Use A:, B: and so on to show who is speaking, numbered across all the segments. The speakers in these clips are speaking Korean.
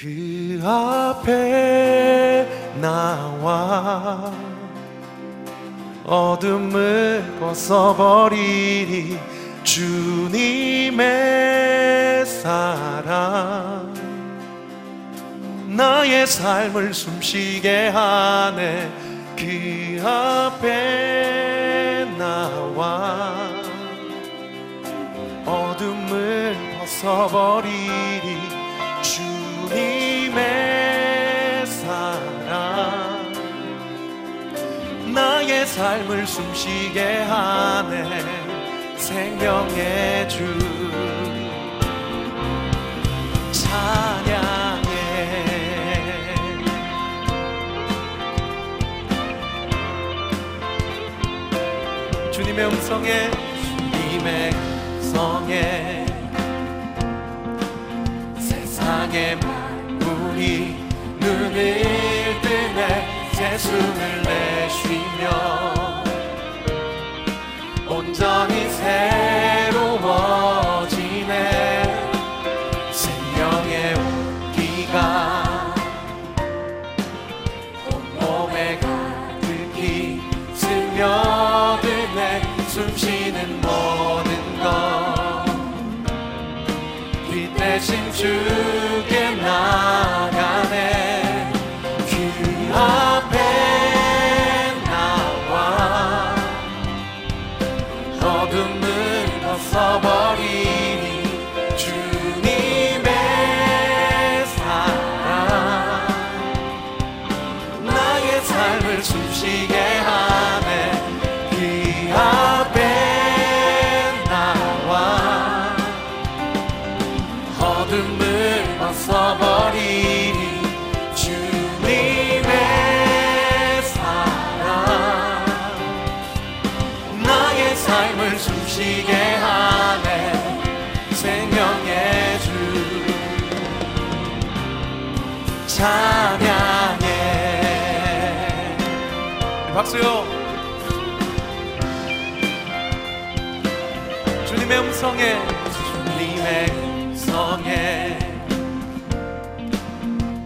A: 그 앞에 나와 어둠을 벗어버리니 주님의 사랑. 나의 삶을 숨쉬게 하네. 그 앞에 나와 어둠을 벗어버리니 삶을 숨쉬게 하네. 생명의 주. 찬양해. 주님의 음성에 주님의 음성에. 세상의 만물이 눈을 뜨네 세숨을 내쉬며 온전히 새로워지네. 생명의 온기가 온몸에 가득히 스며드네. 숨쉬는 모든 것. 빛 대신 주 어둠을 벗어버리 숨쉬게 하네. 생명의 주. 찬양해. 박수요. 주님의 음성에 주님의 음성에.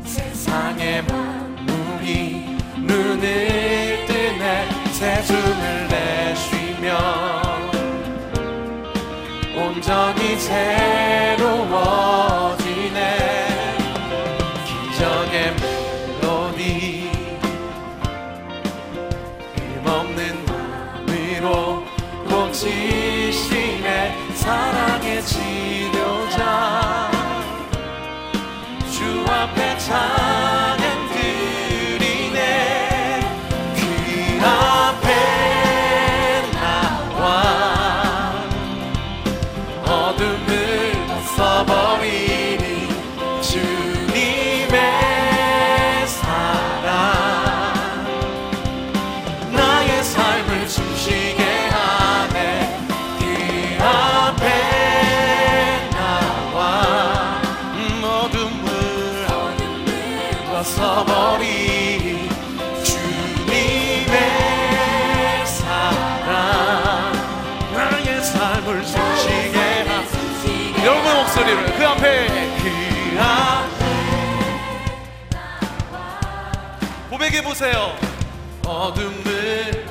A: 세상의 만물이 눈을 뜨네. 새숨을 내쉬며 온전히 새로워지네. 기적의 멜로디. 힘없는 마음으로 멈치 삶을 숨쉬게 하네 여러분 목소리를 그 앞에. 그 앞에. 고백해 보세요. 어둠을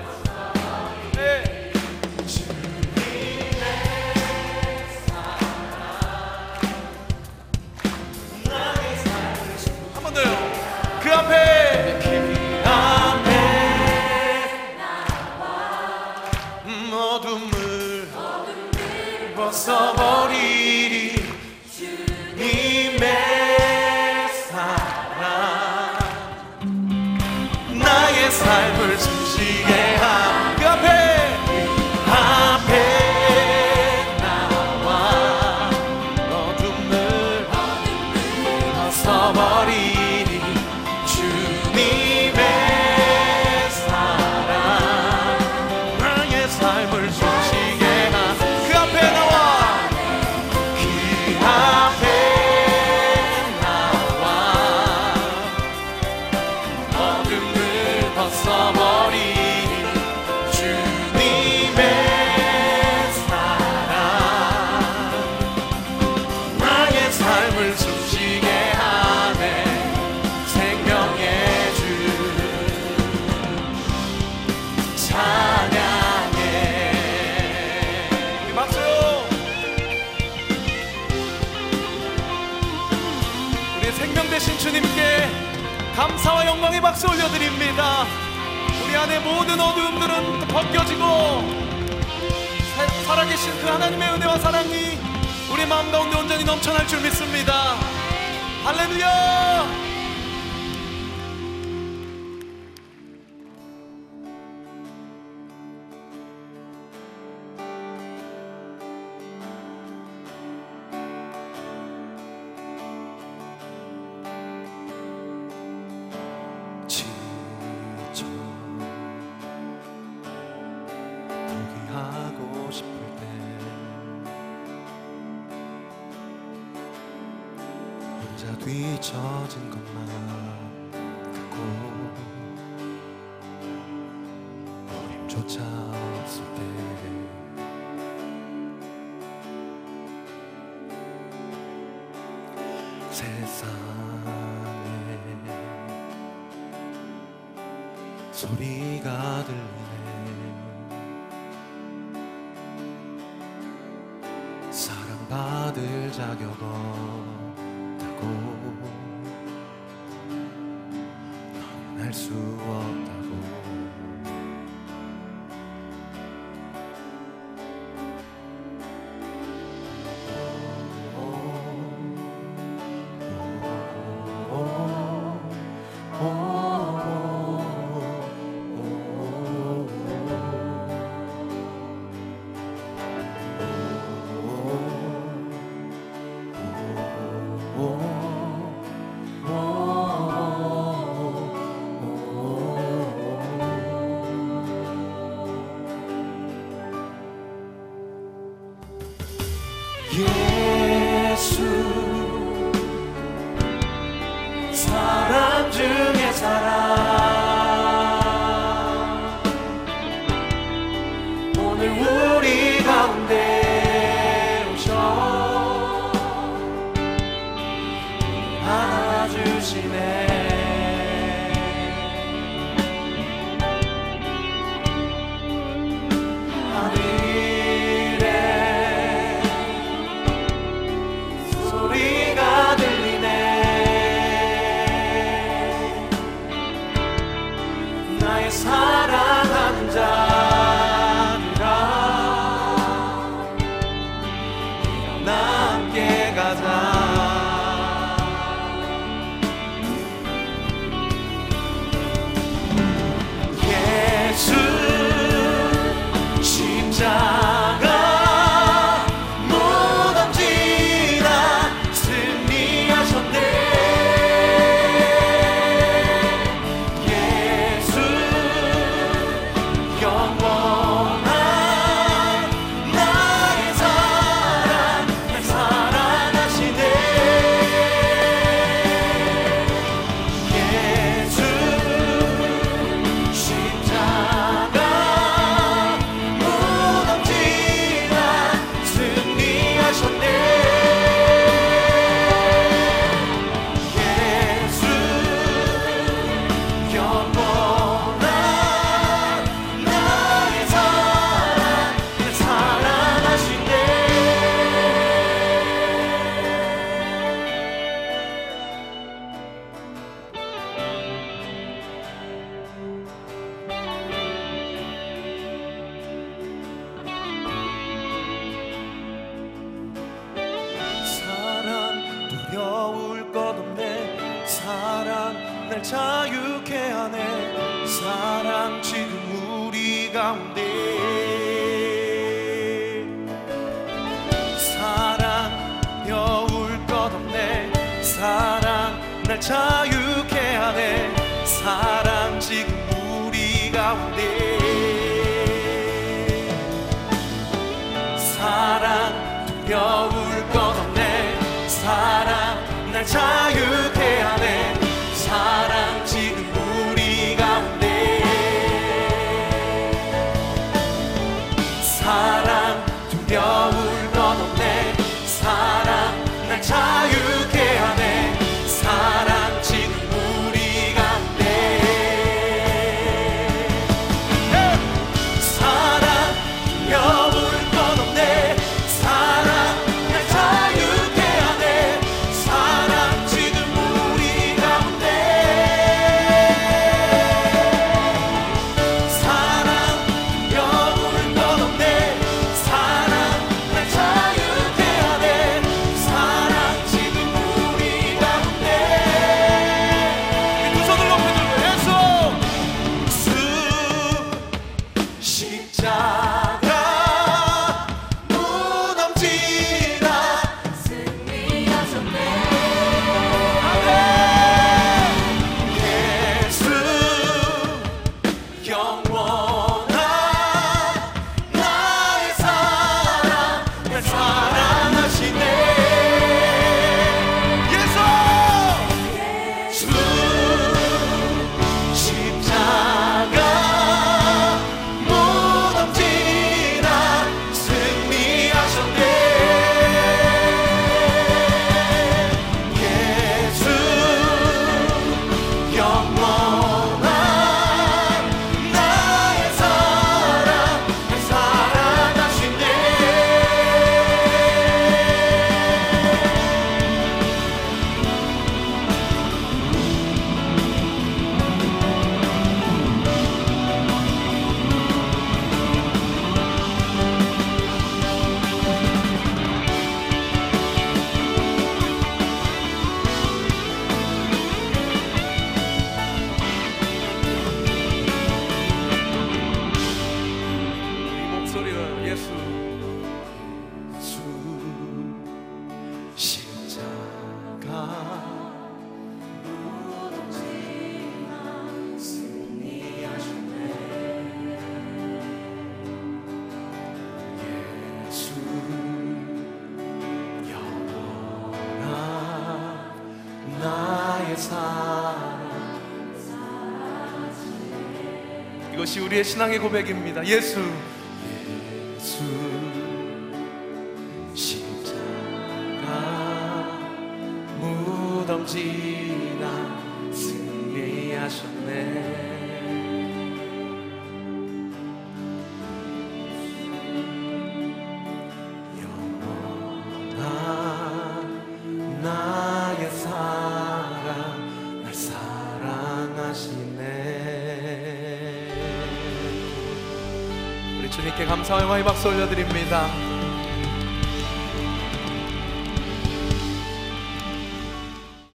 A: 감사와 영광의 박수 올려드립니다. 우리 안에 모든 어두움들은 벗겨지고 살아계신 그 하나님의 은혜와 사랑이 우리 마음 가운데 온전히 넘쳐날 줄 믿습니다. 할렐루야! 뒤처진 것만 같고 어림조차 없을 때. 세상에 소리가 들리네. 사랑받을 자격 없 수 자유케 하네. 사랑 지금 우리 가운데. 사랑 두려울 것 없네. 사랑 날 자유케 하네. 사랑 이것이 우리의 신앙의 고백입니다. 예수, 감사와 영광의 박수 올려드립니다